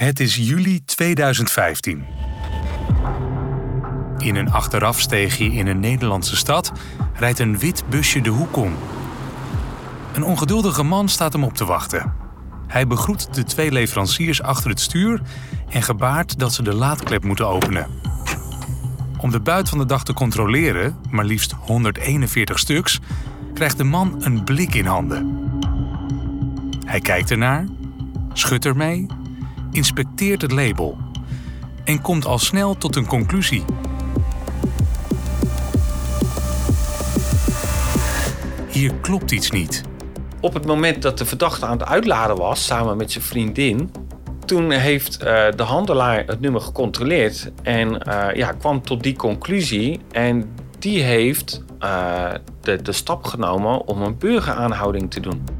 Het is juli 2015. In een achterafsteegje in een Nederlandse stad rijdt een wit busje de hoek om. Een ongeduldige man staat hem op te wachten. Hij begroet de twee leveranciers achter het stuur en gebaart dat ze de laadklep moeten openen. Om de buit van de dag te controleren, maar liefst 141 stuks, krijgt de man een blik in handen. Hij kijkt ernaar, schudt ermee, inspecteert het label en komt al snel tot een conclusie. Hier klopt iets niet. Op het moment dat de verdachte aan het uitladen was, samen met zijn vriendin, toen heeft uh, de handelaar het nummer gecontroleerd en uh, ja, kwam tot die conclusie. En die heeft uh, de, de stap genomen om een burgeraanhouding te doen.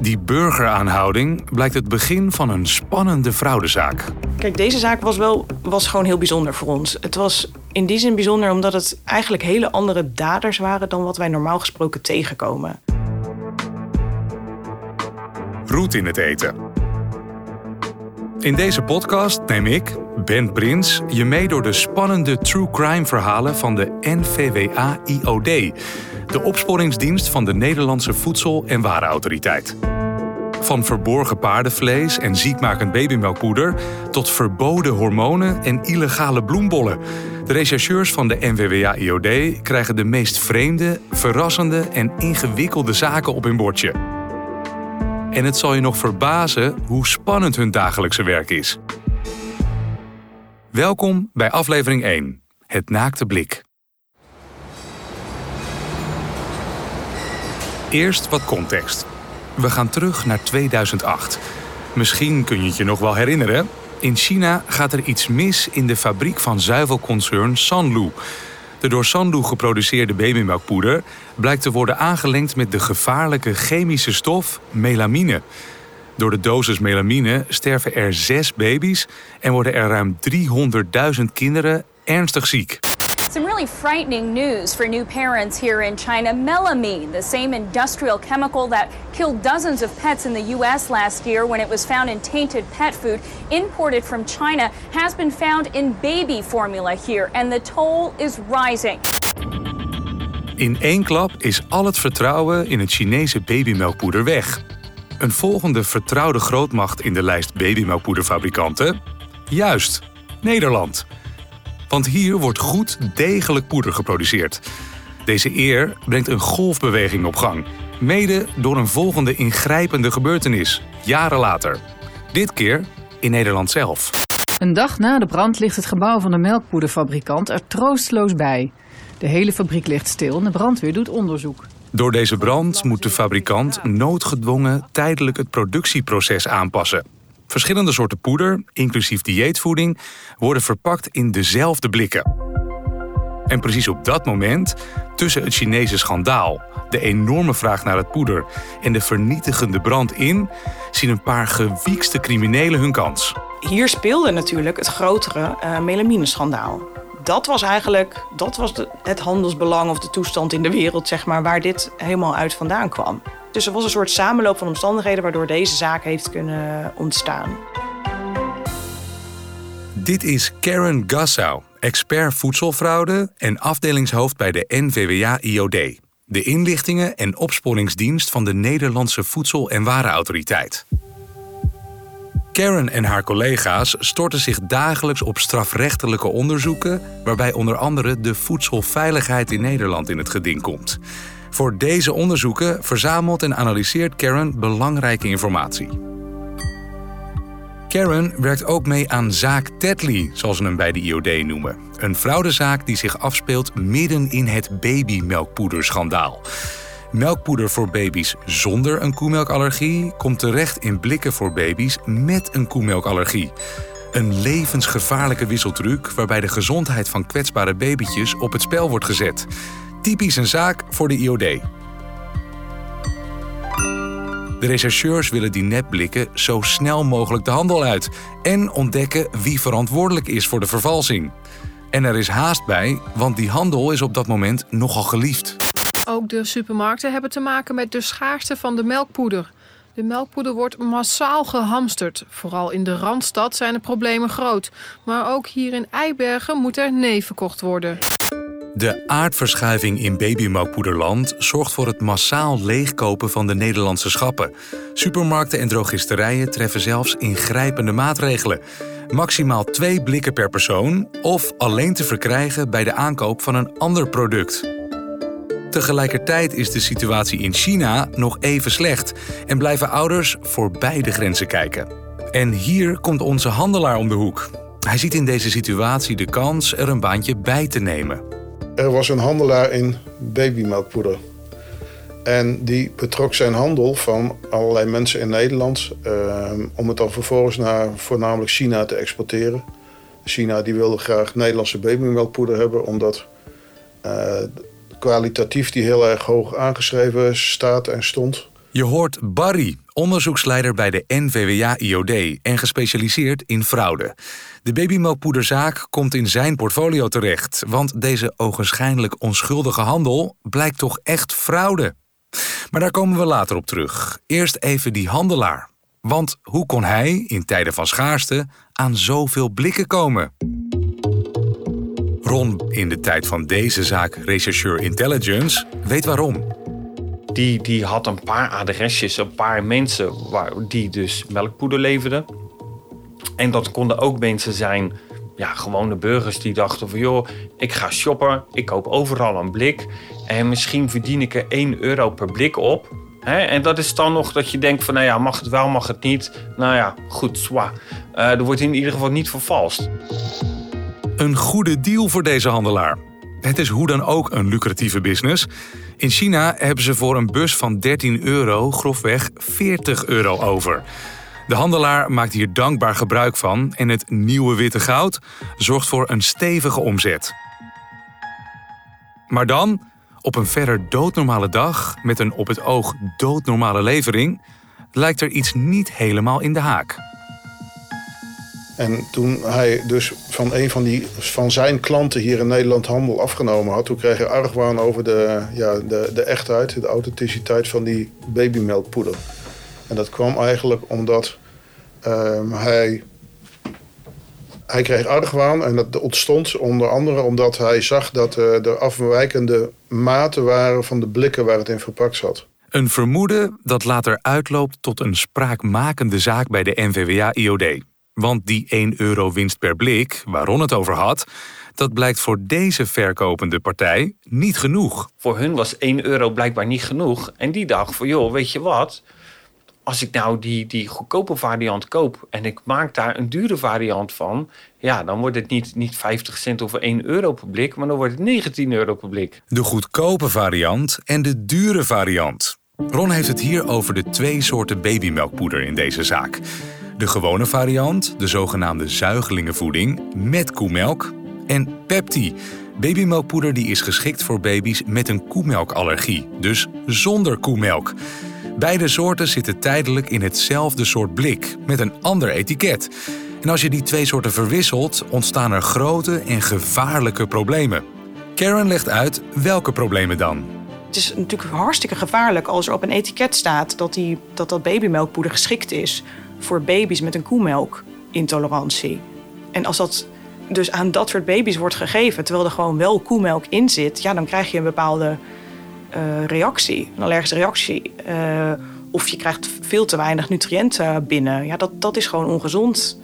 Die burgeraanhouding blijkt het begin van een spannende fraudezaak. Kijk, deze zaak was wel was gewoon heel bijzonder voor ons. Het was in die zin bijzonder omdat het eigenlijk hele andere daders waren dan wat wij normaal gesproken tegenkomen. Roet in het eten. In deze podcast neem ik, Ben Prins, je mee door de spannende true crime verhalen van de NVWA-IOD, de opsporingsdienst van de Nederlandse Voedsel- en Warenautoriteit. Van verborgen paardenvlees en ziekmakend babymelkpoeder tot verboden hormonen en illegale bloembollen. De rechercheurs van de NVWA-IOD krijgen de meest vreemde, verrassende en ingewikkelde zaken op hun bordje. En het zal je nog verbazen hoe spannend hun dagelijkse werk is. Welkom bij aflevering 1, Het Naakte Blik. Eerst wat context. We gaan terug naar 2008. Misschien kun je het je nog wel herinneren. In China gaat er iets mis in de fabriek van zuivelconcern Sanlu. De door Sanlu geproduceerde babymelkpoeder blijkt te worden aangelengd met de gevaarlijke chemische stof melamine. Door de dosis melamine sterven er zes baby's en worden er ruim 300.000 kinderen ernstig ziek. Some really frightening news for new parents here in China. Melamine, the same industrial chemical that killed dozens of pets in the U.S. last year when it was found in tainted pet food imported from China, has been found in baby formula here, and the toll is rising. In één klap is al het vertrouwen in het Chinese babymelkpoeder weg. Een volgende vertrouwde grootmacht in de lijst babymelkpoederfabrikanten? Juist, Nederland. Want hier wordt goed degelijk poeder geproduceerd. Deze eer brengt een golfbeweging op gang. Mede door een volgende ingrijpende gebeurtenis, jaren later. Dit keer in Nederland zelf. Een dag na de brand ligt het gebouw van de melkpoederfabrikant er troosteloos bij. De hele fabriek ligt stil en de brandweer doet onderzoek. Door deze brand moet de fabrikant noodgedwongen tijdelijk het productieproces aanpassen. Verschillende soorten poeder, inclusief dieetvoeding, worden verpakt in dezelfde blikken. En precies op dat moment, tussen het Chinese schandaal, de enorme vraag naar het poeder en de vernietigende brand in, zien een paar gewiekste criminelen hun kans. Hier speelde natuurlijk het grotere uh, melamineschandaal. Dat was eigenlijk dat was het handelsbelang of de toestand in de wereld, zeg maar, waar dit helemaal uit vandaan kwam. Dus er was een soort samenloop van omstandigheden waardoor deze zaak heeft kunnen ontstaan. Dit is Karen Gassau, expert voedselfraude en afdelingshoofd bij de NVWA-IOD, de inlichtingen- en opsporingsdienst van de Nederlandse Voedsel- en Warenautoriteit. Karen en haar collega's storten zich dagelijks op strafrechtelijke onderzoeken, waarbij onder andere de voedselveiligheid in Nederland in het geding komt. Voor deze onderzoeken verzamelt en analyseert Karen belangrijke informatie. Karen werkt ook mee aan zaak Tetley, zoals ze hem bij de IOD noemen. Een fraudezaak die zich afspeelt midden in het babymelkpoederschandaal. Melkpoeder voor baby's zonder een koemelkallergie komt terecht in blikken voor baby's met een koemelkallergie. Een levensgevaarlijke wisseltruc waarbij de gezondheid van kwetsbare babytjes op het spel wordt gezet. Typisch een zaak voor de IOD. De rechercheurs willen die nepblikken zo snel mogelijk de handel uit en ontdekken wie verantwoordelijk is voor de vervalsing. En er is haast bij, want die handel is op dat moment nogal geliefd. Ook de supermarkten hebben te maken met de schaarste van de melkpoeder. De melkpoeder wordt massaal gehamsterd. Vooral in de Randstad zijn de problemen groot. Maar ook hier in Eibergen moet er nee verkocht worden. De aardverschuiving in babymelkpoederland zorgt voor het massaal leegkopen van de Nederlandse schappen. Supermarkten en drogisterijen treffen zelfs ingrijpende maatregelen. Maximaal twee blikken per persoon of alleen te verkrijgen bij de aankoop van een ander product. Tegelijkertijd is de situatie in China nog even slecht en blijven ouders voor beide grenzen kijken. En hier komt onze handelaar om de hoek. Hij ziet in deze situatie de kans er een baantje bij te nemen. Er was een handelaar in babymelkpoeder. En die betrok zijn handel van allerlei mensen in Nederland uh, om het dan vervolgens naar voornamelijk China te exporteren. China die wilde graag Nederlandse babymelkpoeder hebben, omdat uh, kwalitatief die heel erg hoog aangeschreven staat en stond. Je hoort Barry, onderzoeksleider bij de NVWA-IOD en gespecialiseerd in fraude. De babymelkpoederzaak komt in zijn portfolio terecht, want deze ogenschijnlijk onschuldige handel blijkt toch echt fraude. Maar daar komen we later op terug. Eerst even die handelaar. Want hoe kon hij in tijden van schaarste aan zoveel blikken komen? Ron, in de tijd van deze zaak rechercheur intelligence, weet waarom. Die, die had een paar adresjes, een paar mensen waar, die dus melkpoeder leverden. En dat konden ook mensen zijn, ja, gewone burgers die dachten van... joh, ik ga shoppen, ik koop overal een blik... en misschien verdien ik er 1 euro per blik op... en dat is dan nog dat je denkt van, nou ja, mag het wel, mag het niet. Nou ja, goed, zwa. Uh, er wordt in ieder geval niet vervalst. Een goede deal voor deze handelaar. Het is hoe dan ook een lucratieve business. In China hebben ze voor een bus van 13 euro grofweg 40 euro over. De handelaar maakt hier dankbaar gebruik van en het nieuwe witte goud zorgt voor een stevige omzet. Maar dan, op een verder doodnormale dag met een op het oog doodnormale levering, lijkt er iets niet helemaal in de haak. En toen hij dus van een van, die, van zijn klanten hier in Nederland handel afgenomen had, toen kreeg hij argwaan over de, ja, de, de echtheid, de authenticiteit van die babymelkpoeder. En dat kwam eigenlijk omdat um, hij, hij kreeg argwaan en dat ontstond onder andere omdat hij zag dat er afwijkende maten waren van de blikken waar het in verpakt zat. Een vermoeden dat later uitloopt tot een spraakmakende zaak bij de NVWA-IOD. Want die 1 euro winst per blik, waar Ron het over had, dat blijkt voor deze verkopende partij niet genoeg. Voor hun was 1 euro blijkbaar niet genoeg. En die dacht van, joh, weet je wat? Als ik nou die, die goedkope variant koop en ik maak daar een dure variant van, ja, dan wordt het niet, niet 50 cent of 1 euro per blik, maar dan wordt het 19 euro per blik. De goedkope variant en de dure variant. Ron heeft het hier over de twee soorten babymelkpoeder in deze zaak. De gewone variant, de zogenaamde zuigelingenvoeding met koemelk. En Pepti, babymelkpoeder die is geschikt voor baby's met een koemelkallergie, dus zonder koemelk. Beide soorten zitten tijdelijk in hetzelfde soort blik, met een ander etiket. En als je die twee soorten verwisselt, ontstaan er grote en gevaarlijke problemen. Karen legt uit welke problemen dan. Het is natuurlijk hartstikke gevaarlijk als er op een etiket staat dat die, dat, dat babymelkpoeder geschikt is voor baby's met een koemelkintolerantie. En als dat dus aan dat soort baby's wordt gegeven, terwijl er gewoon wel koemelk in zit, ja, dan krijg je een bepaalde uh, reactie, een allergische reactie. Uh, of je krijgt veel te weinig nutriënten binnen. Ja, dat, dat is gewoon ongezond.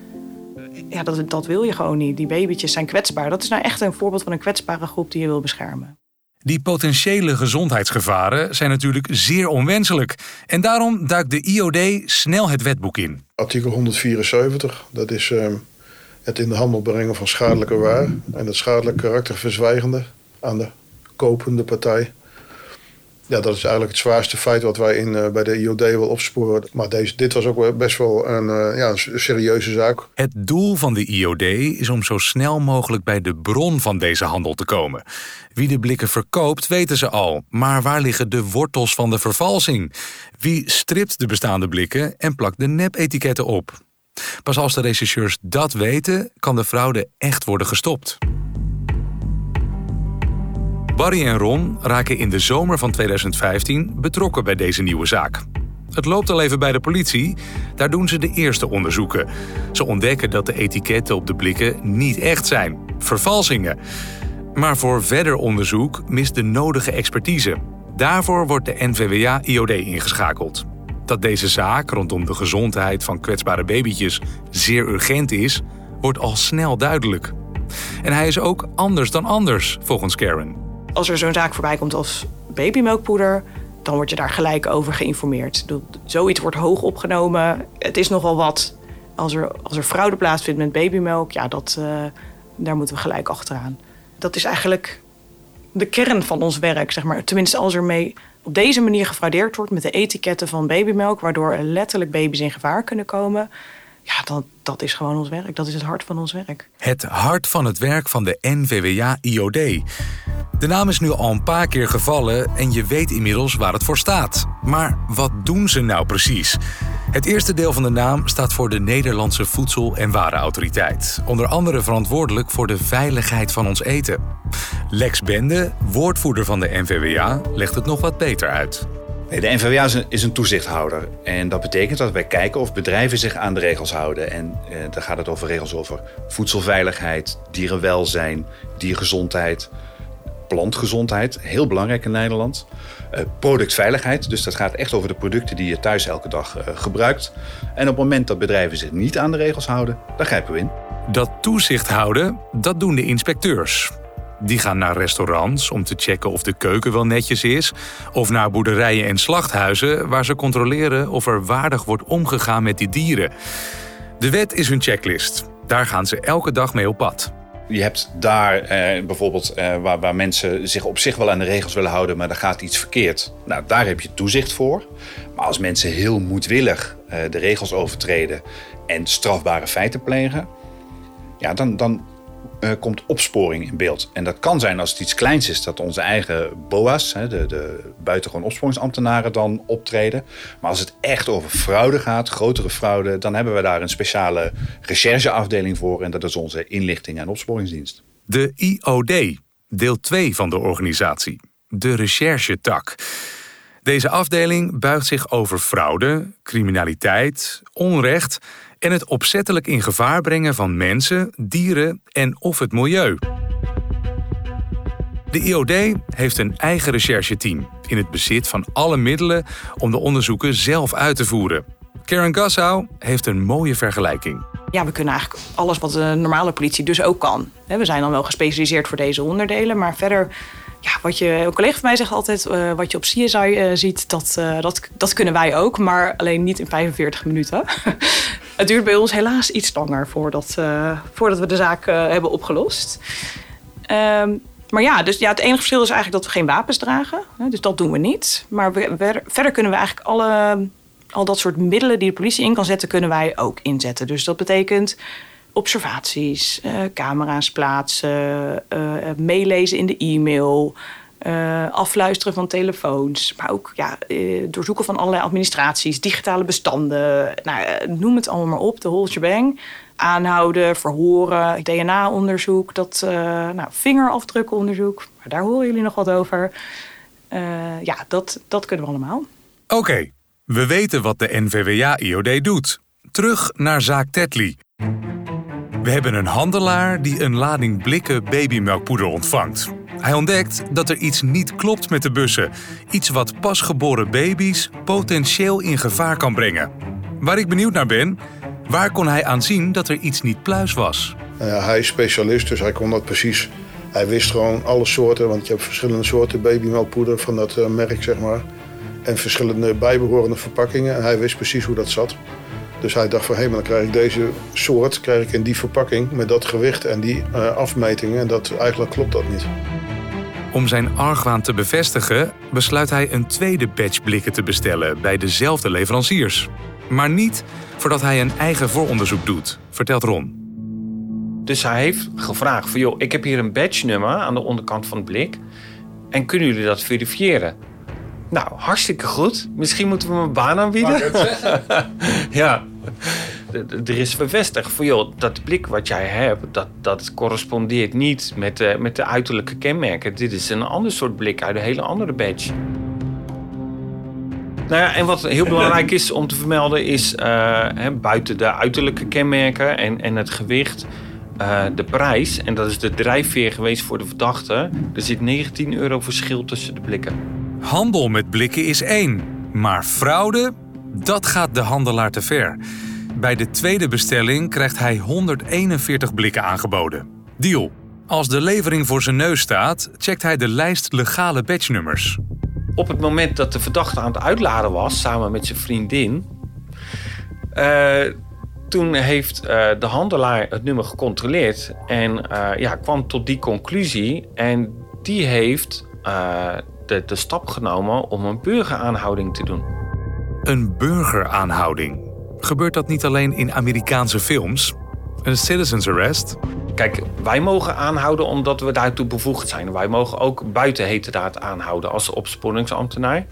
Ja, dat, dat wil je gewoon niet. Die babytjes zijn kwetsbaar. Dat is nou echt een voorbeeld van een kwetsbare groep die je wil beschermen. Die potentiële gezondheidsgevaren zijn natuurlijk zeer onwenselijk. En daarom duikt de IOD snel het wetboek in. Artikel 174, dat is uh, het in de handel brengen van schadelijke waar. En het schadelijk karakter verzwijgende aan de kopende partij. Ja, dat is eigenlijk het zwaarste feit wat wij in, uh, bij de IOD wil opsporen. Maar deze, dit was ook best wel een, uh, ja, serieuze zaak. Het doel van de IOD is om zo snel mogelijk bij de bron van deze handel te komen. Wie de blikken verkoopt, weten ze al. Maar waar liggen de wortels van de vervalsing? Wie stript de bestaande blikken en plakt de nepetiketten op? Pas als de rechercheurs dat weten, kan de fraude echt worden gestopt. Barry en Ron raken in de zomer van 2015 betrokken bij deze nieuwe zaak. Het loopt al even bij de politie. Daar doen ze de eerste onderzoeken. Ze ontdekken dat de etiketten op de blikken niet echt zijn. Vervalsingen. Maar voor verder onderzoek mist de nodige expertise. Daarvoor wordt de NVWA-IOD ingeschakeld. Dat deze zaak rondom de gezondheid van kwetsbare babytjes zeer urgent is, wordt al snel duidelijk. En hij is ook anders dan anders, volgens Karen. Als er zo'n zaak voorbij komt als babymelkpoeder, dan word je daar gelijk over geïnformeerd. Zoiets wordt hoog opgenomen. Het is nogal wat. Als er, als er fraude plaatsvindt met babymelk, ja, dat, uh, daar moeten we gelijk achteraan. Dat is eigenlijk de kern van ons werk, zeg maar. Tenminste, als er mee op deze manier gefraudeerd wordt met de etiketten van babymelk, waardoor er letterlijk baby's in gevaar kunnen komen. Ja, dat, dat is gewoon ons werk. Dat is het hart van ons werk. Het hart van het werk van de NVWA-IOD. De naam is nu al een paar keer gevallen en je weet inmiddels waar het voor staat. Maar wat doen ze nou precies? Het eerste deel van de naam staat voor de Nederlandse Voedsel- en Warenautoriteit. Onder andere verantwoordelijk voor de veiligheid van ons eten. Lex Bende, woordvoerder van de NVWA, legt het nog wat beter uit. De NVWA is een toezichthouder. En dat betekent dat wij kijken of bedrijven zich aan de regels houden. En eh, dan gaat het over regels over voedselveiligheid, dierenwelzijn, diergezondheid, plantgezondheid. Heel belangrijk in Nederland. Uh, productveiligheid, dus dat gaat echt over de producten die je thuis elke dag uh, gebruikt. En op het moment dat bedrijven zich niet aan de regels houden, dan grijpen we in. Dat toezicht houden, dat doen de inspecteurs. Die gaan naar restaurants om te checken of de keuken wel netjes is, of naar boerderijen en slachthuizen waar ze controleren of er waardig wordt omgegaan met die dieren. De wet is hun checklist. Daar gaan ze elke dag mee op pad. Je hebt daar eh, bijvoorbeeld eh, waar, waar, mensen zich op zich wel aan de regels willen houden, maar er gaat iets verkeerd. Nou, daar heb je toezicht voor. Maar als mensen heel moedwillig eh, de regels overtreden en strafbare feiten plegen, ja, dan, dan uh, komt opsporing in beeld. En dat kan zijn als het iets kleins is, dat onze eigen BOA's, de, de buitengewoon opsporingsambtenaren, dan optreden. Maar als het echt over fraude gaat, grotere fraude, dan hebben we daar een speciale rechercheafdeling voor. En dat is onze inlichting- en opsporingsdienst. De IOD, deel 2 van de organisatie, de recherchetak. Deze afdeling buigt zich over fraude, criminaliteit, onrecht en het opzettelijk in gevaar brengen van mensen, dieren en of het milieu. De IOD heeft een eigen rechercheteam in het bezit van alle middelen om de onderzoeken zelf uit te voeren. Karen Gassau heeft een mooie vergelijking. Ja, we kunnen eigenlijk alles wat de normale politie dus ook kan. We zijn dan wel gespecialiseerd voor deze onderdelen, maar verder ja, wat je, een collega van mij zegt altijd, uh, wat je op CSI eh, ziet, dat, uh, dat, dat kunnen wij ook, maar alleen niet in 45 minuten. het duurt bij ons helaas iets langer voordat, voordat we de zaak hebben opgelost. Um, maar ja, dus ja, het enige verschil is eigenlijk dat we geen wapens dragen. Hè, dus dat doen we niet. Maar we, verder kunnen we eigenlijk alle, al dat soort middelen die de politie in kan zetten, kunnen wij ook inzetten. Dus dat betekent observaties, uh, camera's plaatsen, uh, meelezen in de e-mail, afluisteren van telefoons, maar ook ja, doorzoeken van allerlei administraties, digitale bestanden, nou, noem het allemaal maar op, de whole shebang. Aanhouden, verhoren, DNA-onderzoek, dat nou, vingerafdrukonderzoek, maar daar horen jullie nog wat over. ja, dat, dat kunnen we allemaal. Oké, we weten wat de NVWA-IOD doet. Terug naar zaak Tetley. We hebben een handelaar die een lading blikken babymelkpoeder ontvangt. Hij ontdekt dat er iets niet klopt met de bussen. Iets wat pasgeboren baby's potentieel in gevaar kan brengen. Waar ik benieuwd naar ben, waar kon hij aan zien dat er iets niet pluis was? Uh, hij is specialist, dus hij kon dat precies. Hij wist gewoon alle soorten, want je hebt verschillende soorten babymelkpoeder van dat uh, merk, zeg maar. En verschillende bijbehorende verpakkingen. En hij wist precies hoe dat zat. Dus hij dacht van, hé, hey, maar dan krijg ik deze soort krijg ik in die verpakking met dat gewicht en die uh, afmetingen. En dat, eigenlijk klopt dat niet. Om zijn argwaan te bevestigen, besluit hij een tweede batch blikken te bestellen bij dezelfde leveranciers. Maar niet voordat hij een eigen vooronderzoek doet, vertelt Ron. Dus hij heeft gevraagd van, joh, ik heb hier een batch nummer aan de onderkant van het blik. En kunnen jullie dat verifiëren? Nou, hartstikke goed. Misschien moeten we mijn baan aanbieden. ja. Er is bevestigd van, joh, dat blik wat jij hebt, dat, dat correspondeert niet met de, met de uiterlijke kenmerken. Dit is een ander soort blik uit een hele andere badge. Nou ja, en wat heel belangrijk is om te vermelden is uh, hè, buiten de uiterlijke kenmerken en, en het gewicht, uh, de prijs. En dat is de drijfveer geweest voor de verdachte. Er zit 19 euro verschil tussen de blikken. Handel met blikken is één, maar fraude, dat gaat de handelaar te ver. Bij de tweede bestelling krijgt hij 141 blikken aangeboden. Deal. Als de levering voor zijn neus staat, checkt hij de lijst legale batchnummers. Op het moment dat de verdachte aan het uitladen was, samen met zijn vriendin, uh, toen heeft uh, de handelaar het nummer gecontroleerd en uh, ja, kwam tot die conclusie. En die heeft de, de stap genomen om een burgeraanhouding te doen. Een burgeraanhouding. Gebeurt dat niet alleen in Amerikaanse films? Een citizen's arrest? Kijk, wij mogen aanhouden omdat we daartoe bevoegd zijn. Wij mogen ook buiten heterdaad aanhouden als opsporingsambtenaar.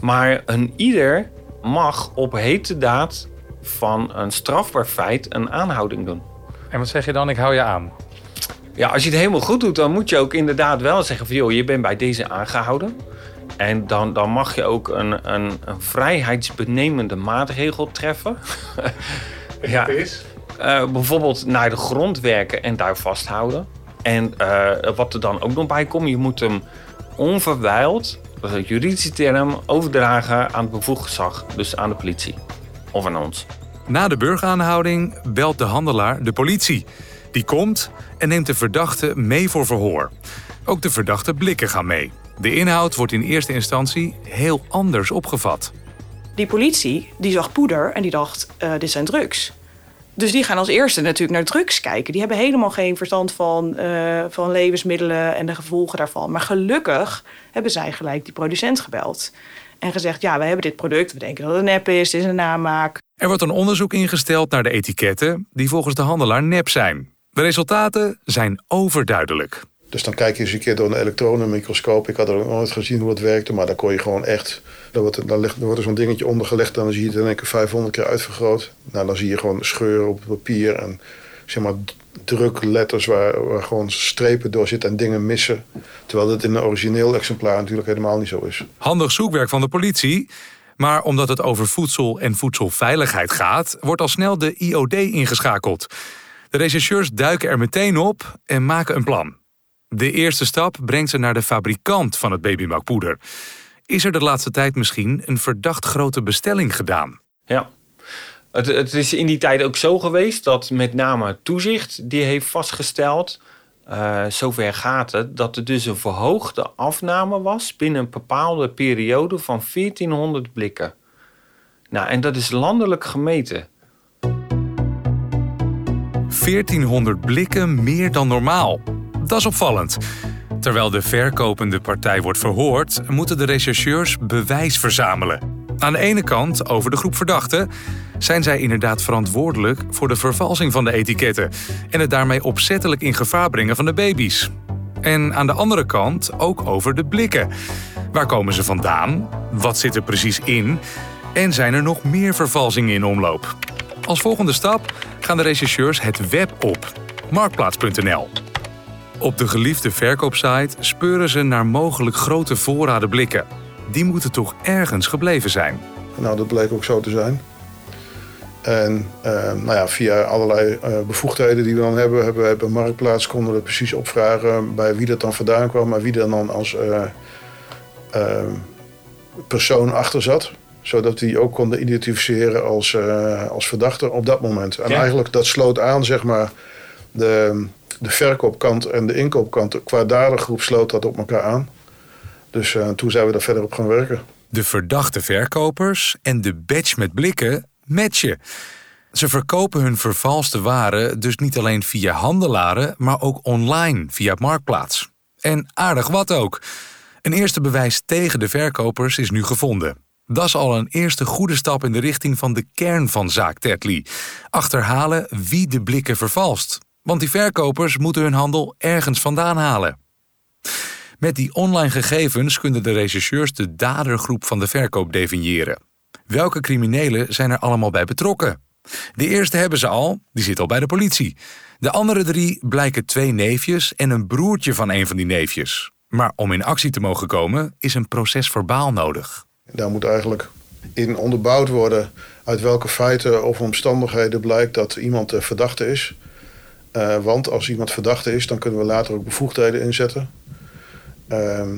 Maar een ieder mag op heterdaad van een strafbaar feit een aanhouding doen. En wat zeg je dan? Ik hou je aan. Ja, als je het helemaal goed doet, dan moet je ook inderdaad wel zeggen van... joh, je bent bij deze aangehouden. En dan, dan mag je ook een, een, een vrijheidsbenemende maatregel treffen. ja. is? Uh, bijvoorbeeld naar de grond werken en daar vasthouden. En uh, wat er dan ook nog bij komt, je moet hem onverwijld, dat is een juridische term, overdragen aan het bevoegd gezag. Dus aan de politie of aan ons. Na de burgeraanhouding belt de handelaar de politie. Die komt en neemt de verdachte mee voor verhoor. Ook de verdachte blikken gaan mee. De inhoud wordt in eerste instantie heel anders opgevat. Die politie die zag poeder en die dacht, uh, dit zijn drugs. Dus die gaan als eerste natuurlijk naar drugs kijken. Die hebben helemaal geen verstand van, uh, van levensmiddelen en de gevolgen daarvan. Maar gelukkig hebben zij gelijk die producent gebeld. En gezegd, ja, we hebben dit product, we denken dat het nep is, het is een namaak. Er wordt een onderzoek ingesteld naar de etiketten die volgens de handelaar nep zijn. De resultaten zijn overduidelijk. Dus dan kijk je eens een keer door een elektronenmicroscoop. Ik had er ook nooit gezien hoe het werkte, maar daar kon je gewoon echt... Dan wordt, er, dan ligt, wordt er zo'n dingetje ondergelegd dan zie je het in één keer 500 keer uitvergroot. Nou, dan zie je gewoon scheuren op het papier en zeg maar drukletters waar, waar gewoon strepen door zitten en dingen missen. Terwijl dat in een origineel exemplaar natuurlijk helemaal niet zo is. Handig zoekwerk van de politie. Maar omdat het over voedsel en voedselveiligheid gaat, wordt al snel de IOD ingeschakeld. De rechercheurs duiken er meteen op en maken een plan. De eerste stap brengt ze naar de fabrikant van het babymelkpoeder. Is er de laatste tijd misschien een verdacht grote bestelling gedaan? Ja. Het, het is in die tijd ook zo geweest dat met name toezicht die heeft vastgesteld, uh, zover gaat het, dat er dus een verhoogde afname was binnen een bepaalde periode van 1400 blikken. Nou, en dat is landelijk gemeten. 1400 blikken meer dan normaal. Dat is opvallend. Terwijl de verkopende partij wordt verhoord, moeten de rechercheurs bewijs verzamelen. Aan de ene kant, over de groep verdachten, zijn zij inderdaad verantwoordelijk voor de vervalsing van de etiketten en het daarmee opzettelijk in gevaar brengen van de baby's. En aan de andere kant ook over de blikken. Waar komen ze vandaan? Wat zit er precies in? En zijn er nog meer vervalsingen in omloop? Als volgende stap gaan de rechercheurs het web op. Marktplaats.nl op de geliefde verkoopsite speuren ze naar mogelijk grote voorraden blikken. Die moeten toch ergens gebleven zijn? Nou, dat bleek ook zo te zijn. En uh, nou ja, via allerlei uh, bevoegdheden die we dan hebben, hebben we bij Marktplaats konden we precies opvragen bij wie dat dan vandaan kwam, maar wie er dan als uh, persoon achter zat. Zodat die ook konden identificeren als, als verdachte op dat moment. En ja. eigenlijk dat sloot aan, zeg maar, de, de verkoopkant en de inkoopkant qua dadergroep sloot dat op elkaar aan. Dus uh, toen zijn we daar verder op gaan werken. De verdachte verkopers en de badge met blikken matchen. Ze verkopen hun vervalste waren dus niet alleen via handelaren, maar ook online via Marktplaats. En aardig wat ook. Een eerste bewijs tegen de verkopers is nu gevonden. Dat is al een eerste goede stap in de richting van de kern van zaak Tetley. Achterhalen wie de blikken vervalst. Want die verkopers moeten hun handel ergens vandaan halen. Met die online gegevens kunnen de rechercheurs de dadergroep van de verkoop definiëren. Welke criminelen zijn er allemaal bij betrokken? De eerste hebben ze al, die zit al bij de politie. De andere drie blijken twee neefjes en een broertje van een van die neefjes. Maar om in actie te mogen komen is een proces verbaal nodig. Daar moet eigenlijk in onderbouwd worden uit welke feiten of omstandigheden blijkt dat iemand verdachte is. Uh, want als iemand verdachte is, dan kunnen we later ook bevoegdheden inzetten. Ehm,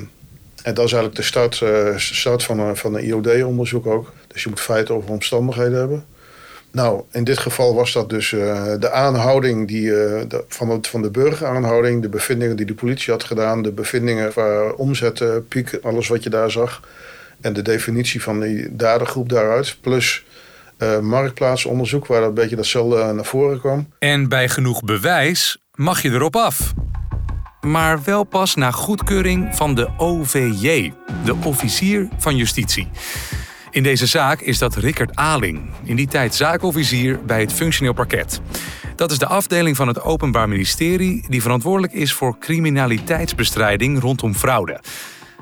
en dat is eigenlijk de start, uh, start van, een, van een IOD-onderzoek ook. Dus je moet feiten of omstandigheden hebben. Nou, in dit geval was dat dus de aanhouding die, de, van, het, van de burgeraanhouding, de bevindingen die de politie had gedaan, de bevindingen van omzetten, piek, alles wat je daar zag. En de definitie van die dadergroep daaruit. Plus uh, marktplaatsonderzoek, waar een beetje datzelfde naar voren kwam. En bij genoeg bewijs mag je erop af. Maar wel pas na goedkeuring van de OVJ, de officier van justitie. In deze zaak is dat Rickert Aling, in die tijd zaakofficier bij het functioneel parket. Dat is de afdeling van het Openbaar Ministerie die verantwoordelijk is voor criminaliteitsbestrijding rondom fraude.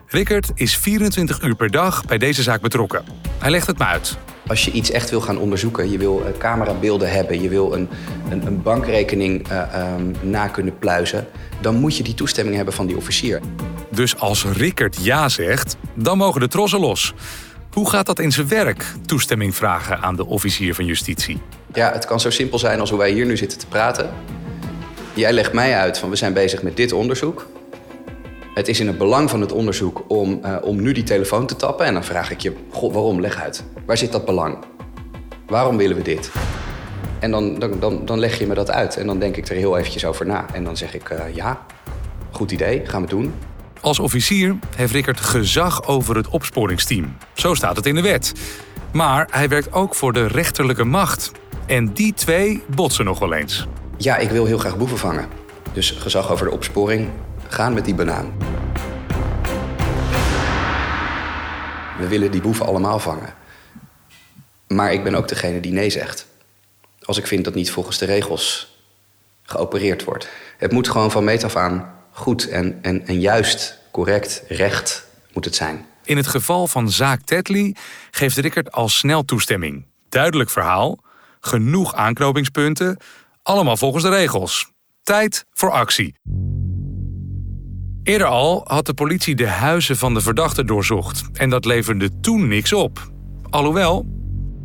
Rickert is 24 uur per dag bij deze zaak betrokken. Hij legt het me uit. Als je iets echt wil gaan onderzoeken, je wil uh, camerabeelden hebben, je wil een, een, een bankrekening uh, um, na kunnen pluizen, dan moet je die toestemming hebben van die officier. Dus als Rickert ja zegt, dan mogen de trossen los. Hoe gaat dat in zijn werk, toestemming vragen aan de officier van justitie? Ja, het kan zo simpel zijn als hoe wij hier nu zitten te praten. Jij legt mij uit van we zijn bezig met dit onderzoek. Het is in het belang van het onderzoek om, uh, om nu die telefoon te tappen. En dan vraag ik je, waarom? Leg uit. Waar zit dat belang? Waarom willen we dit? En dan, dan, dan, dan leg je me dat uit. En dan denk ik er heel eventjes over na. En dan zeg ik, uh, ja, goed idee, gaan we doen. Als officier heeft Rickert gezag over het opsporingsteam. Zo staat het in de wet. Maar hij werkt ook voor de rechterlijke macht. En die twee botsen nog wel eens. Ja, ik wil heel graag boeven vangen. Dus gezag over de opsporing, gaan met die banaan. We willen die boeven allemaal vangen. Maar ik ben ook degene die nee zegt. Als ik vind dat niet volgens de regels geopereerd wordt. Het moet gewoon van meet af aan goed en, en, en juist, correct, recht moet het zijn. In het geval van zaak Tetley geeft Rickert al snel toestemming. Duidelijk verhaal, genoeg aanknopingspunten, allemaal volgens de regels. Tijd voor actie. Eerder al had de politie de huizen van de verdachte doorzocht en dat leverde toen niks op. Alhoewel.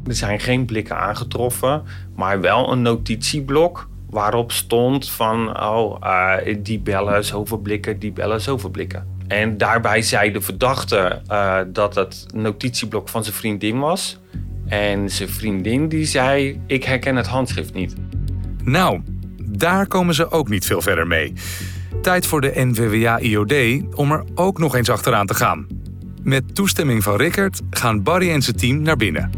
Er zijn geen blikken aangetroffen, maar wel een notitieblok waarop stond van, oh, uh, die bellen zoveel blikken, die bellen zoveel blikken. En daarbij zei de verdachte uh, dat het notitieblok van zijn vriendin was. En zijn vriendin die zei, ik herken het handschrift niet. Nou, daar komen ze ook niet veel verder mee. Tijd voor de NVWA-IOD om er ook nog eens achteraan te gaan. Met toestemming van Rickert gaan Barry en zijn team naar binnen.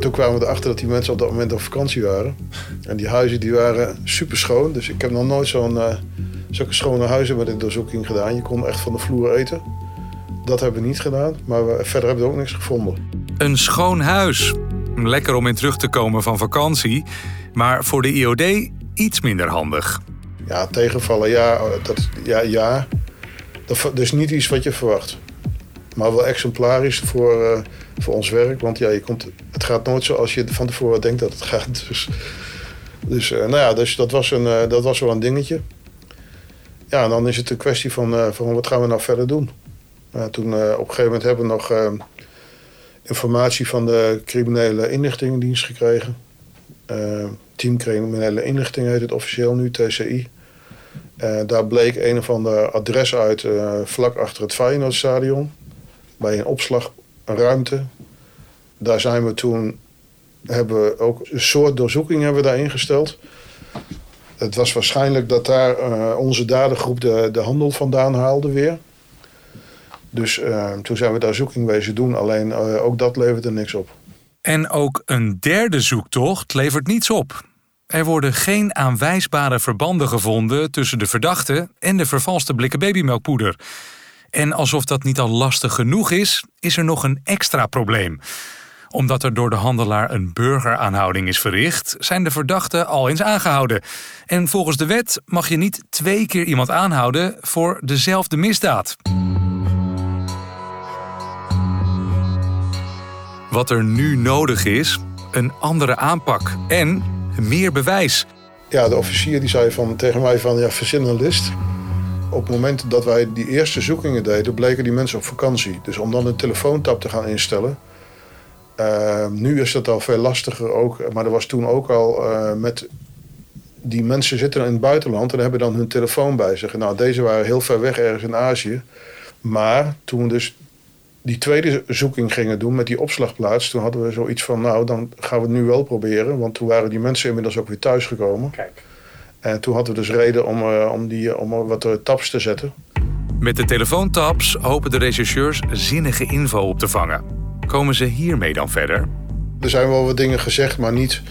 Toen kwamen we erachter dat die mensen op dat moment op vakantie waren. En die huizen die waren super schoon. Dus ik heb nog nooit zo'n uh, zulke schone huizen met een doorzoeking gedaan. Je kon echt van de vloer eten. Dat hebben we niet gedaan. Maar we, verder hebben we ook niks gevonden. Een schoon huis. Lekker om in terug te komen van vakantie. Maar voor de IOD iets minder handig. Ja, tegenvallen, ja. Dat, ja, ja. Dat, is niet iets wat je verwacht. Maar wel exemplarisch voor, uh, voor ons werk. Want ja, je komt, het gaat nooit zoals je van tevoren denkt dat het gaat. Dus, dus, uh, nou ja, dus dat, was een, uh, dat was wel een dingetje. Ja, en dan is het een kwestie van, van wat gaan we nou verder doen. toen op een gegeven moment hebben we nog informatie van de criminele inlichtingendienst gekregen. Team Criminele Inlichting heet het officieel nu, TCI. Uh, daar bleek een of ander adres uit uh, vlak achter het Feyenoordstadion. Bij een opslagruimte. Daar zijn we toen... Hebben we ook een soort doorzoeking hebben we daar ingesteld. Het was waarschijnlijk dat daar uh, onze dadergroep de, de handel vandaan haalde weer. Dus toen zijn we daar zoeking wezen doen. Alleen ook dat leverde niks op. En ook een derde zoektocht levert niets op. Er worden geen aanwijsbare verbanden gevonden tussen de verdachte en de vervalste blikken babymelkpoeder. En alsof dat niet al lastig genoeg is, is er nog een extra probleem. Omdat er door de handelaar een burgeraanhouding is verricht, zijn de verdachten al eens aangehouden. En volgens de wet mag je niet twee keer iemand aanhouden voor dezelfde misdaad. Wat er nu nodig is, een andere aanpak en meer bewijs. Ja, de officier die zei van, tegen mij van, ja, verzin een list. Op het moment dat wij die eerste zoekingen deden, bleken die mensen op vakantie. Dus om dan een telefoontap te gaan instellen, Uh, nu is dat al veel lastiger ook. Maar er was toen ook al uh, met... Die mensen zitten in het buitenland en hebben dan hun telefoon bij zich. Nou, deze waren heel ver weg ergens in Azië. Maar toen dus die tweede zoeking gingen doen met die opslagplaats... toen hadden we zoiets van, nou, dan gaan we het nu wel proberen. Want toen waren die mensen inmiddels ook weer thuisgekomen. Kijk. En toen hadden we dus reden om, uh, om, die, om wat taps te zetten. Met de telefoontaps hopen de rechercheurs zinnige info op te vangen. Komen ze hiermee dan verder? Er zijn wel wat dingen gezegd, maar niet.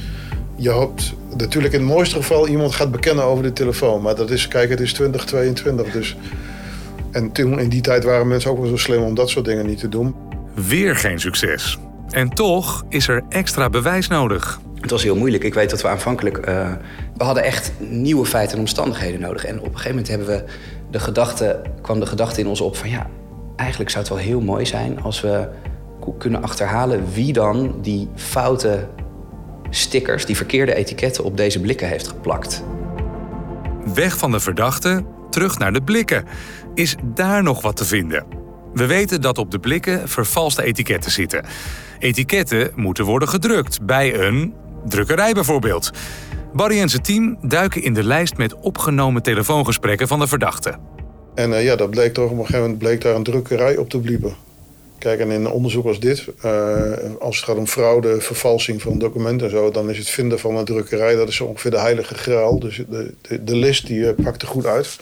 Je hoopt natuurlijk in het mooiste geval iemand gaat bekennen over de telefoon. Maar dat is, kijk, het is 2022. Dus. En toen in die tijd waren mensen ook wel zo slim om dat soort dingen niet te doen. Weer geen succes. En toch is er extra bewijs nodig. Het was heel moeilijk. Ik weet dat we aanvankelijk. Uh, we hadden echt nieuwe feiten en omstandigheden nodig. En op een gegeven moment hebben we de gedachte, kwam de gedachte in ons op van ja, eigenlijk zou het wel heel mooi zijn als we kunnen achterhalen wie dan die foute stickers, die verkeerde etiketten op deze blikken heeft geplakt. Weg van de verdachte, terug naar de blikken. Is daar nog wat te vinden? We weten dat op de blikken vervalste etiketten zitten. Etiketten moeten worden gedrukt bij een drukkerij bijvoorbeeld. Barry en zijn team duiken in de lijst met opgenomen telefoongesprekken van de verdachte. En uh, ja, dat bleek toch op een gegeven moment bleek daar een drukkerij op te bliepen. Kijk, en in een onderzoek als dit, uh, als het gaat om fraude, vervalsing van documenten en zo, dan is het vinden van een drukkerij, dat is ongeveer de heilige graal. Dus de, de, de list die uh, pakt er goed uit.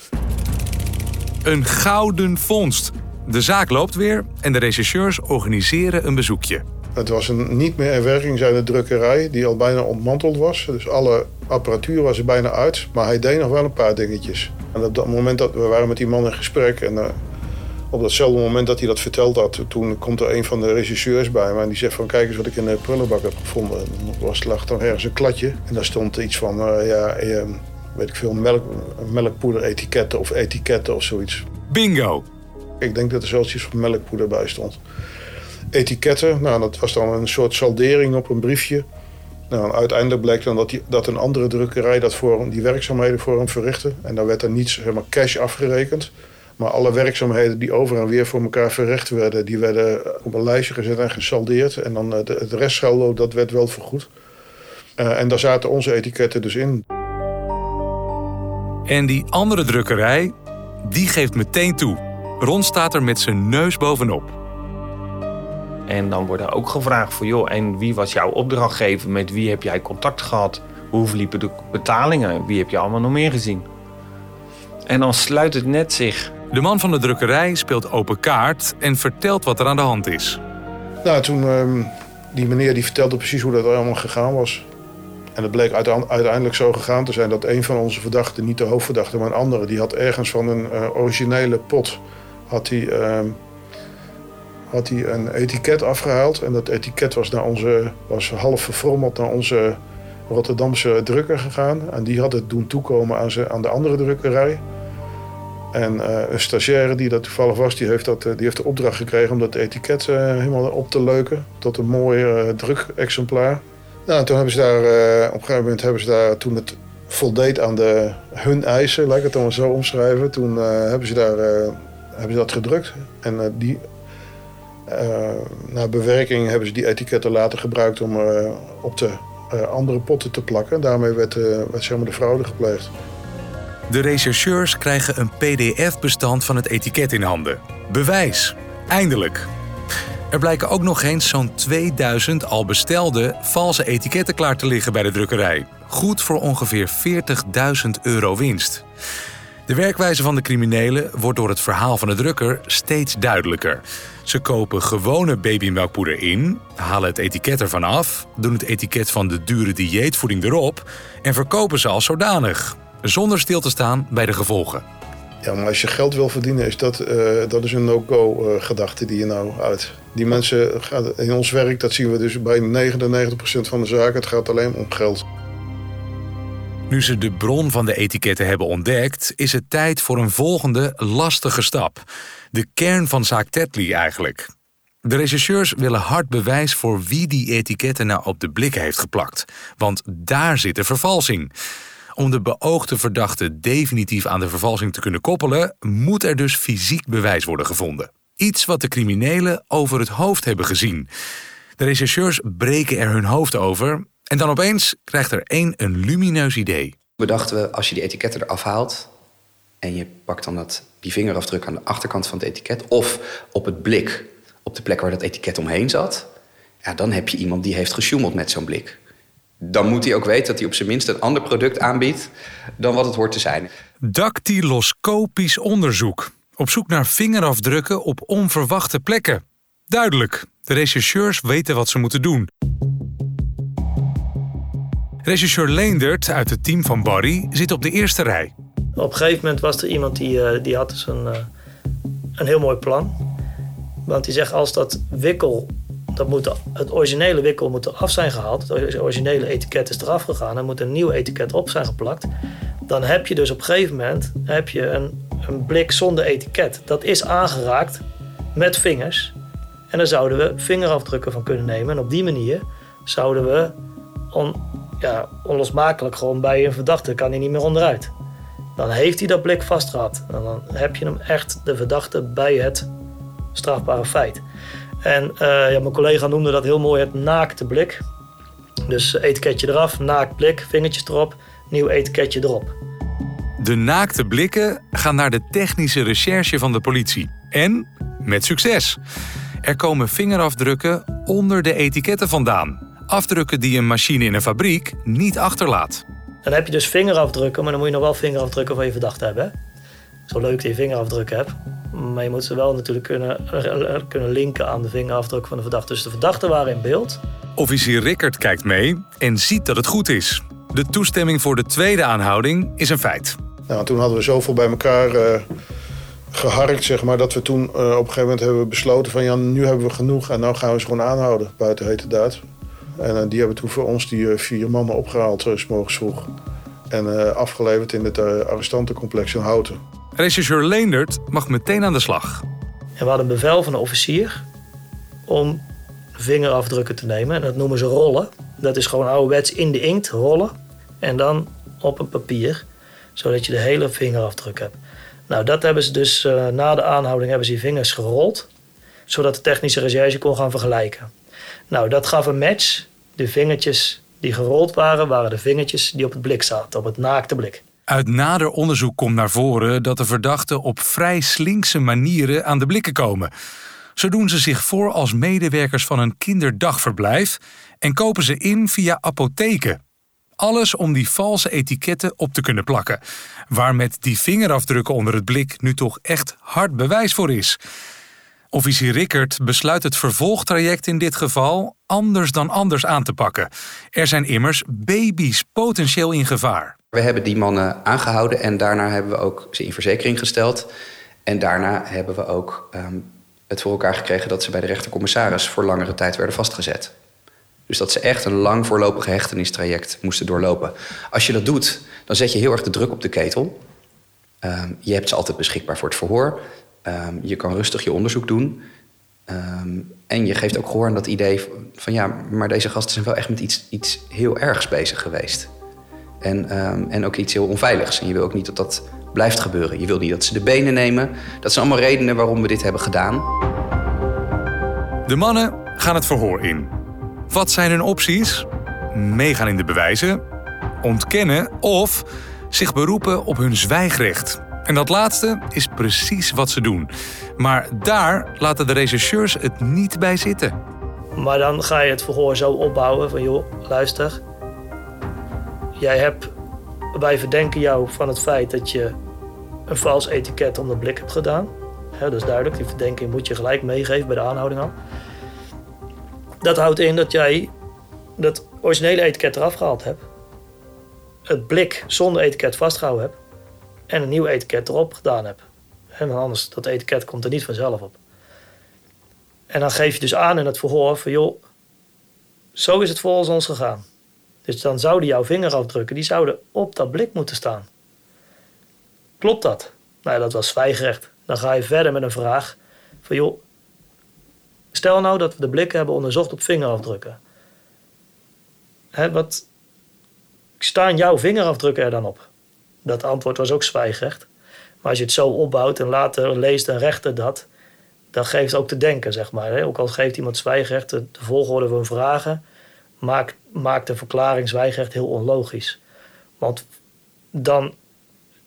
Een gouden vondst. De zaak loopt weer en de rechercheurs organiseren een bezoekje. Het was een niet meer in werking zijnde drukkerij die al bijna ontmanteld was. Dus alle apparatuur was er bijna uit, maar hij deed nog wel een paar dingetjes. En op dat moment dat we waren met die man in gesprek en uh, op datzelfde moment dat hij dat verteld had, toen komt er een van de regisseurs bij me en die zegt van kijk eens wat ik in de prullenbak heb gevonden. Er was, lag dan ergens een kladje en daar stond iets van uh, ja, uh, weet ik veel, melk, melkpoeder etiketten of etiketten of zoiets. Bingo! Ik denk dat er zelfs iets van melkpoeder bij stond etiketten. Nou, dat was dan een soort saldering op een briefje. Nou, uiteindelijk bleek dan dat, die, dat een andere drukkerij dat voor die werkzaamheden voor hem verrichtte. En daar werd er niet zeg maar, cash afgerekend. Maar alle werkzaamheden die over en weer voor elkaar verricht werden, die werden op een lijstje gezet en gesaldeerd. En dan het, het restsaldo, dat werd wel vergoed. Uh, en daar zaten onze etiketten dus in. En die andere drukkerij, die geeft meteen toe. Ron staat er met zijn neus bovenop. En dan wordt er ook gevraagd voor, joh, en wie was jouw opdrachtgever? Met wie heb jij contact gehad? Hoe verliepen de betalingen? Wie heb je allemaal nog meer gezien? En dan sluit het net zich. De man van de drukkerij speelt open kaart en vertelt wat er aan de hand is. Nou, toen, uh, die meneer die vertelde precies hoe dat allemaal gegaan was. En het bleek uiteindelijk zo gegaan te zijn dat een van onze verdachten, niet de hoofdverdachte, maar een andere, die had ergens van een uh, originele pot, had hij... Uh, had hij een etiket afgehaald. En dat etiket was, naar onze, was half verfrommeld naar onze Rotterdamse drukker gegaan. En die had het doen toekomen aan, ze, aan de andere drukkerij. En uh, een stagiaire die dat toevallig was, die heeft, dat, die heeft de opdracht gekregen om dat etiket helemaal op te leuken. Tot een mooi drukexemplaar. Nou, en toen hebben ze daar, op een gegeven moment hebben ze daar, toen het voldeed aan de, hun eisen, laat ik het dan maar zo omschrijven. Toen hebben, ze daar, hebben ze dat gedrukt. En die na bewerking hebben ze die etiketten later gebruikt om op de andere potten te plakken. Daarmee werd, werd zeg maar de fraude gepleegd. De rechercheurs krijgen een PDF-bestand van het etiket in handen. Bewijs. Eindelijk. Er blijken ook nog eens zo'n 2000 al bestelde valse etiketten klaar te liggen bij de drukkerij. Goed voor ongeveer 40.000 euro winst. De werkwijze van de criminelen wordt door het verhaal van de drukker steeds duidelijker. Ze kopen gewone babymelkpoeder in, halen het etiket ervan af, doen het etiket van de dure dieetvoeding erop en verkopen ze als zodanig, zonder stil te staan bij de gevolgen. Ja, maar als je geld wil verdienen, is dat, uh, dat is een no-go-gedachte die je nou uit. Die mensen, in ons werk, dat zien we dus bij 99% van de zaken, het gaat alleen om geld. Nu ze de bron van de etiketten hebben ontdekt, is het tijd voor een volgende lastige stap. De kern van zaak Tetley eigenlijk. De rechercheurs willen hard bewijs voor wie die etiketten nou op de blikken heeft geplakt. Want daar zit de vervalsing. Om de beoogde verdachte definitief aan de vervalsing te kunnen koppelen, moet er dus fysiek bewijs worden gevonden. Iets wat de criminelen over het hoofd hebben gezien. De rechercheurs breken er hun hoofd over en dan opeens krijgt er één een lumineus idee. We dachten, als je die etiketten eraf haalt en je pakt dan dat, die vingerafdruk aan de achterkant van het etiket of op het blik, op de plek waar dat etiket omheen zat, ja, dan heb je iemand die heeft gesjoemeld met zo'n blik. Dan moet hij ook weten dat hij op zijn minst een ander product aanbiedt dan wat het hoort te zijn. Dactyloscopisch onderzoek. Op zoek naar vingerafdrukken op onverwachte plekken. Duidelijk, de rechercheurs weten wat ze moeten doen. Rechercheur Leendert uit het team van Barry zit op de eerste rij. Op een gegeven moment was er iemand die, eh, die had dus een, eh, een heel mooi plan. Want die zegt als dat wikkel, dat moet, het originele wikkel moet er af zijn gehaald. Het originele etiket is eraf gegaan. Er moet een nieuw etiket op zijn geplakt. Dan heb je dus op een gegeven moment heb je een, een blik zonder etiket. Dat is aangeraakt met vingers. En daar zouden we vingerafdrukken van kunnen nemen. En op die manier zouden we ja, onlosmakelijk gewoon bij een verdachte kan hij niet meer onderuit. Dan heeft hij dat blik vastgehad. En dan heb je hem echt de verdachte bij het strafbare feit. En uh, ja, mijn collega noemde dat heel mooi het naakte blik. Dus etiketje eraf, naakt blik, vingertjes erop, nieuw etiketje erop. De naakte blikken gaan naar de technische recherche van de politie. En met succes. Er komen vingerafdrukken onder de etiketten vandaan. Afdrukken die een machine in een fabriek niet achterlaat. Dan heb je dus vingerafdrukken, maar dan moet je nog wel vingerafdrukken van je verdachte hebben. Zo leuk dat je vingerafdrukken hebt. Maar je moet ze wel natuurlijk kunnen, kunnen linken aan de vingerafdruk van de verdachte. Dus de verdachten waren in beeld. Officier Rickert kijkt mee en ziet dat het goed is. De toestemming voor de tweede aanhouding is een feit. Nou, toen hadden we zoveel bij elkaar uh, geharkt, zeg maar, dat we toen uh, op een gegeven moment hebben besloten van ja, nu hebben we genoeg en nou gaan we ze gewoon aanhouden buiten hete daad. En uh, die hebben toen voor ons die vier mannen opgehaald, s morgens vroeg. En afgeleverd in het arrestantencomplex in Houten. Regisseur Leendert mag meteen aan de slag. En we hadden een bevel van de officier om vingerafdrukken te nemen. En dat noemen ze rollen. Dat is gewoon ouderwets in de inkt rollen. En dan op een papier, zodat je de hele vingerafdruk hebt. Nou, dat hebben ze dus uh, na de aanhouding hebben ze die vingers gerold, zodat de technische recherche kon gaan vergelijken. Nou, dat gaf een match. De vingertjes die gerold waren, waren de vingertjes die op het blik zaten, op het naakte blik. Uit nader onderzoek komt naar voren dat de verdachten op vrij slinkse manieren aan de blikken komen. Zo doen ze zich voor als medewerkers van een kinderdagverblijf en kopen ze in via apotheken. Alles om die valse etiketten op te kunnen plakken, waar met die vingerafdrukken onder het blik nu toch echt hard bewijs voor is. Officier Rickert besluit het vervolgtraject in dit geval anders dan anders aan te pakken. Er zijn immers baby's potentieel in gevaar. We hebben die mannen aangehouden en daarna hebben we ook ze in verzekering gesteld. En daarna hebben we ook um, het voor elkaar gekregen dat ze bij de rechtercommissaris voor langere tijd werden vastgezet. Dus dat ze echt een lang voorlopig hechtenistraject moesten doorlopen. Als je dat doet, dan zet je heel erg de druk op de ketel. Um, je hebt ze altijd beschikbaar voor het verhoor. Um, je kan rustig je onderzoek doen. Um, en je geeft ook gehoor aan dat idee van, ja, maar deze gasten zijn wel echt met iets, iets heel ergs bezig geweest. En, en ook iets heel onveiligs. En je wil ook niet dat dat blijft gebeuren. Je wil niet dat ze de benen nemen. Dat zijn allemaal redenen waarom we dit hebben gedaan. De mannen gaan het verhoor in. Wat zijn hun opties? Meegaan in de bewijzen, ontkennen of zich beroepen op hun zwijgrecht. En dat laatste is precies wat ze doen. Maar daar laten de rechercheurs het niet bij zitten. Maar dan ga je het verhoor zo opbouwen van joh, luister. Jij hebt, wij verdenken jou van het feit dat je een vals etiket om de blik hebt gedaan. dat is duidelijk, die verdenking moet je gelijk meegeven bij de aanhouding al. Dat houdt in dat jij dat originele etiket eraf gehaald hebt. Het blik zonder etiket vastgehouden hebt. En een nieuw etiket erop gedaan hebt. En anders, dat etiket komt er niet vanzelf op. En dan geef je dus aan in het verhoor van joh, zo is het volgens ons gegaan. Dus dan zouden jouw vingerafdrukken, die zouden op dat blik moeten staan. Klopt dat? Nou, dat was zwijgrecht. Dan ga je verder met een vraag van joh, stel nou dat we de blikken hebben onderzocht op vingerafdrukken. Wat staan jouw vingerafdrukken er dan op? Dat antwoord was ook zwijgrecht. Maar als je het zo opbouwt en later leest een rechter dat, dat geeft ook te denken, zeg maar. Hè? Ook al geeft iemand zwijgrecht, de, de volgorde van vragen maakt, maakt de verklaring zwijgrecht heel onlogisch. Want dan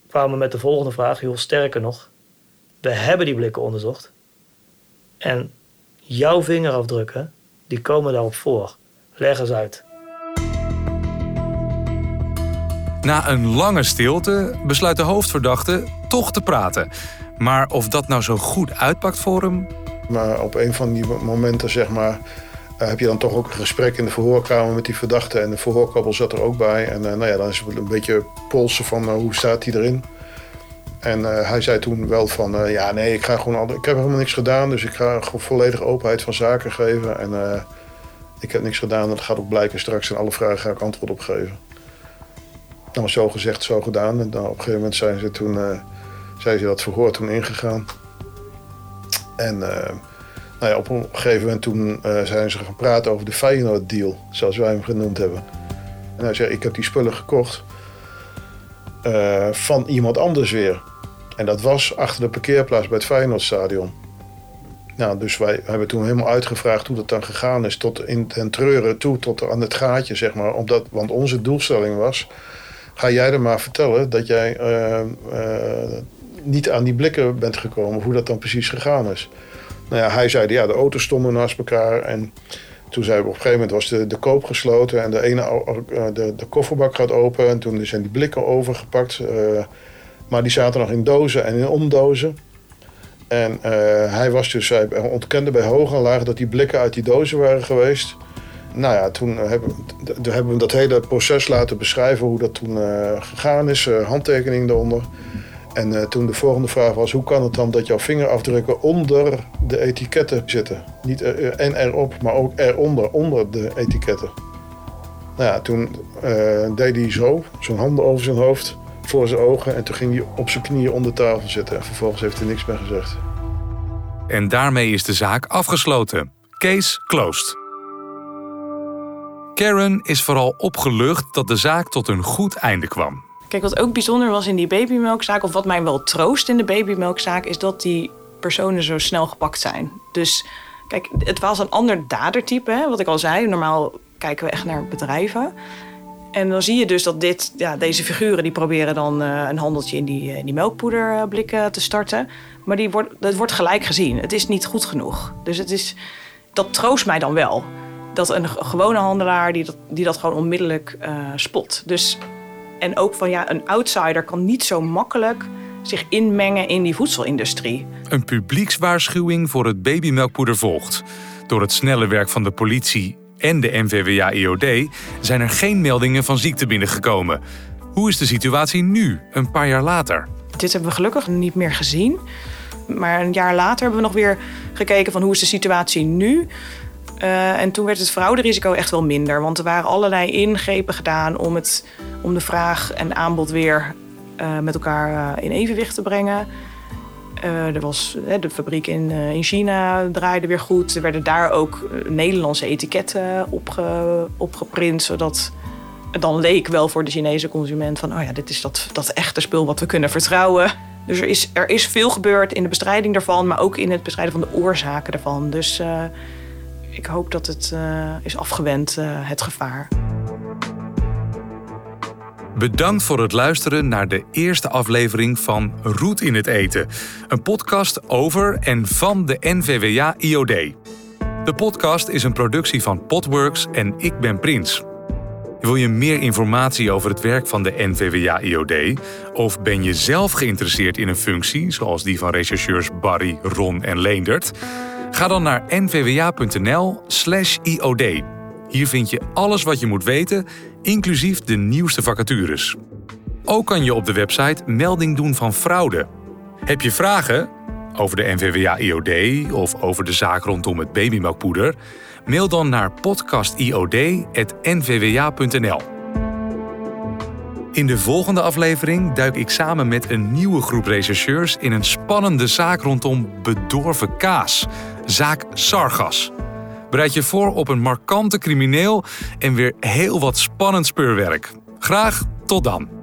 kwamen we met de volgende vraag, heel sterker nog, we hebben die blikken onderzocht. En jouw vingerafdrukken, die komen daarop voor. Leg eens uit. Na een lange stilte besluit de hoofdverdachte toch te praten. Maar of dat nou zo goed uitpakt voor hem? Maar op een van die momenten, zeg maar, eh, heb je dan toch ook een gesprek in de verhoorkamer met die verdachte. En de verhoorkabbel zat er ook bij. En uh, nou ja, dan is het een beetje polsen van uh, hoe staat hij erin. En hij zei toen wel van, ja nee, ik ga gewoon, ik heb helemaal niks gedaan. Dus ik ga gewoon openheid van zaken geven. En ik heb niks gedaan dat gaat ook blijken straks. En alle vragen ga ik antwoord op geven. Nou, zo gezegd, zo gedaan. En dan op een gegeven moment zijn ze toen, zijn ze dat verhoor toen ingegaan. En nou ja, op een gegeven moment toen uh, zijn ze gaan praten over de Feyenoord-deal, zoals wij hem genoemd hebben. En hij zei, ik heb die spullen gekocht van iemand anders weer. En dat was achter de parkeerplaats bij het Feyenoordstadion. Nou, dus wij hebben toen helemaal uitgevraagd hoe dat dan gegaan is. Tot in ten treuren toe, tot aan het gaatje, zeg maar. Omdat, want onze doelstelling was... Ga jij er maar vertellen dat jij uh, niet aan die blikken bent gekomen. Hoe dat dan precies gegaan is. Nou ja, hij zei, ja, de auto's stonden naast elkaar. En toen zei op een gegeven moment was de, de koop gesloten. En de ene eh, de, de kofferbak gaat open. En toen zijn die blikken overgepakt. Maar die zaten nog in dozen en in omdozen. En hij was dus, hij ontkende bij hoog en laag dat die blikken uit die dozen waren geweest. Nou ja, toen hebben, hebben we dat hele proces laten beschrijven hoe dat toen uh, gegaan is. handtekening eronder. En uh, toen de volgende vraag was: hoe kan het dan dat jouw vingerafdrukken onder de etiketten zitten? Niet er, en erop, maar ook eronder, onder de etiketten. Nou ja, toen uh, deed hij zo, zijn handen over zijn hoofd, voor zijn ogen. En toen ging hij op zijn knieën onder tafel zitten. En vervolgens heeft hij niks meer gezegd. En daarmee is de zaak afgesloten. Case closed. Karen is vooral opgelucht dat de zaak tot een goed einde kwam. Kijk, wat ook bijzonder was in die babymelkzaak, of wat mij wel troost in de babymelkzaak, is dat die personen zo snel gepakt zijn. Dus kijk, het was een ander dadertype, hè, wat ik al zei. Normaal kijken we echt naar bedrijven. En dan zie je dus dat dit, ja, deze figuren die proberen dan uh, een handeltje in die, in die melkpoederblikken te starten. Maar die wordt, dat wordt gelijk gezien. Het is niet goed genoeg. Dus het is, dat troost mij dan wel. Dat een gewone handelaar die dat, die dat gewoon onmiddellijk uh, spot. Dus en ook van ja, een outsider kan niet zo makkelijk zich inmengen in die voedselindustrie. Een publiekswaarschuwing voor het babymelkpoeder volgt. Door het snelle werk van de politie en de NVWA-IOD zijn er geen meldingen van ziekte binnengekomen. Hoe is de situatie nu, een paar jaar later? Dit hebben we gelukkig niet meer gezien. Maar een jaar later hebben we nog weer gekeken van hoe is de situatie nu. Uh, en toen werd het frauderisico echt wel minder. Want er waren allerlei ingrepen gedaan om, het, om de vraag en aanbod weer uh, met elkaar uh, in evenwicht te brengen. er was, de fabriek in, in China draaide weer goed. Er werden daar ook Nederlandse etiketten opge, opgeprint. Zodat het dan leek wel voor de Chinese consument van... oh ja, dit is dat, dat echte spul wat we kunnen vertrouwen. Dus er is, er is veel gebeurd in de bestrijding daarvan... maar ook in het bestrijden van de oorzaken daarvan. Dus ik hoop dat het uh, is afgewend, uh, het gevaar. Bedankt voor het luisteren naar de eerste aflevering van Roet in het Eten. Een podcast over en van de NVWA IOD. De podcast is een productie van Podworks en ik ben Prins. Wil je meer informatie over het werk van de NVWA IOD? Of ben je zelf geïnteresseerd in een functie, zoals die van rechercheurs Barry, Ron en Leendert? Ga dan naar nvwa.nl/iod. Hier vind je alles wat je moet weten, inclusief de nieuwste vacatures. Ook kan je op de website melding doen van fraude. Heb je vragen over de NVWA-IOD of over de zaak rondom het babymelkpoeder? Mail dan naar podcastiod.nvwa.nl. In de volgende aflevering duik ik samen met een nieuwe groep rechercheurs in een spannende zaak rondom bedorven kaas, zaak Sargas. Bereid je voor op een markante crimineel en weer heel wat spannend speurwerk. Graag tot dan.